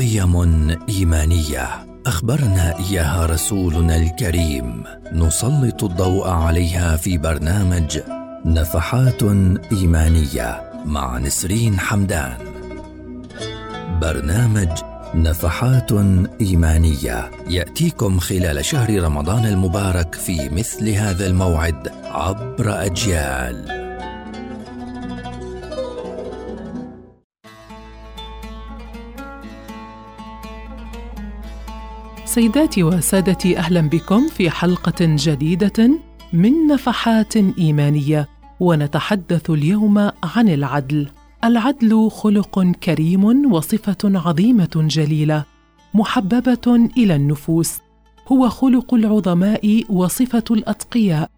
قيم إيمانية. أخبرنا إياها رسولنا الكريم. نسلط الضوء عليها في برنامج نفحات إيمانية مع نسرين حمدان. برنامج نفحات إيمانية يأتيكم خلال شهر رمضان المبارك في مثل هذا الموعد عبر أجيال. سيداتي وسادتي أهلا بكم في حلقة جديدة من نفحات إيمانية ونتحدث اليوم عن العدل. العدل خلق كريم وصفة عظيمة جليلة محببة إلى النفوس. هو خلق العظماء وصفة الأتقياء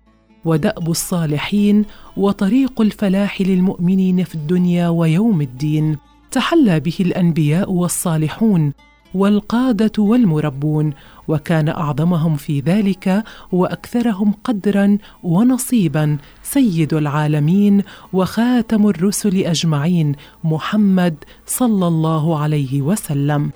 ودأب الصالحين وطريق الفلاح للمؤمنين في الدنيا ويوم الدين. تحلى به الأنبياء والصالحون والقادة والمربون وكان أعظمهم في ذلك وأكثرهم قدرا ونصيبا سيد العالمين وخاتم الرسل أجمعين محمد صلى الله عليه وسلم.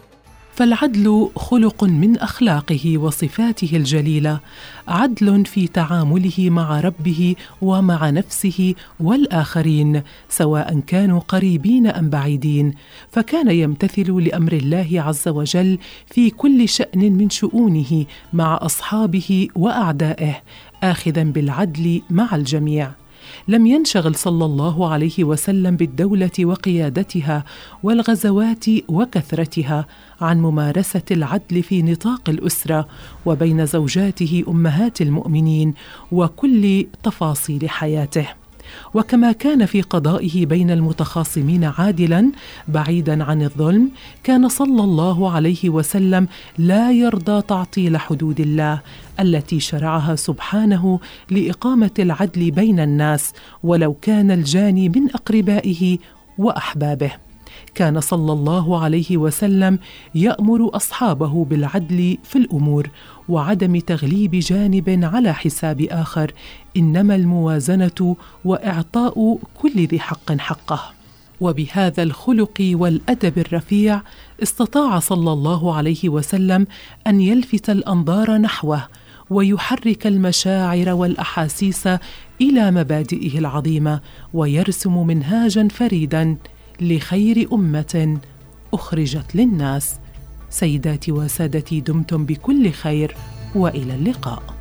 فالعدل خلق من أخلاقه وصفاته الجليلة عدل في تعامله مع ربه ومع نفسه والآخرين سواء كانوا قريبين أم بعيدين. فكان يمتثل لأمر الله عز وجل في كل شأن من شؤونه مع أصحابه وأعدائه اخذا بالعدل مع الجميع. لم ينشغل صلى الله عليه وسلم بالدولة وقيادتها والغزوات وكثرتها عن ممارسة العدل في نطاق الأسرة وبين زوجاته أمهات المؤمنين وكل تفاصيل حياته. وكما كان في قضائه بين المتخاصمين عادلا بعيدا عن الظلم كان صلى الله عليه وسلم لا يرضى تعطيل حدود الله التي شرعها سبحانه لإقامة العدل بين الناس ولو كان الجاني من أقربائه وأحبابه. كان صلى الله عليه وسلم يأمر أصحابه بالعدل في الأمور وعدم تغليب جانب على حساب آخر إنما الموازنة وإعطاء كل ذي حق حقه. وبهذا الخلق والأدب الرفيع استطاع صلى الله عليه وسلم أن يلفت الأنظار نحوه ويحرك المشاعر والأحاسيس إلى مبادئه العظيمة ويرسم منهاجا فريدا لخير أمة أخرجت للناس. سيداتي وسادتي دمتم بكل خير وإلى اللقاء.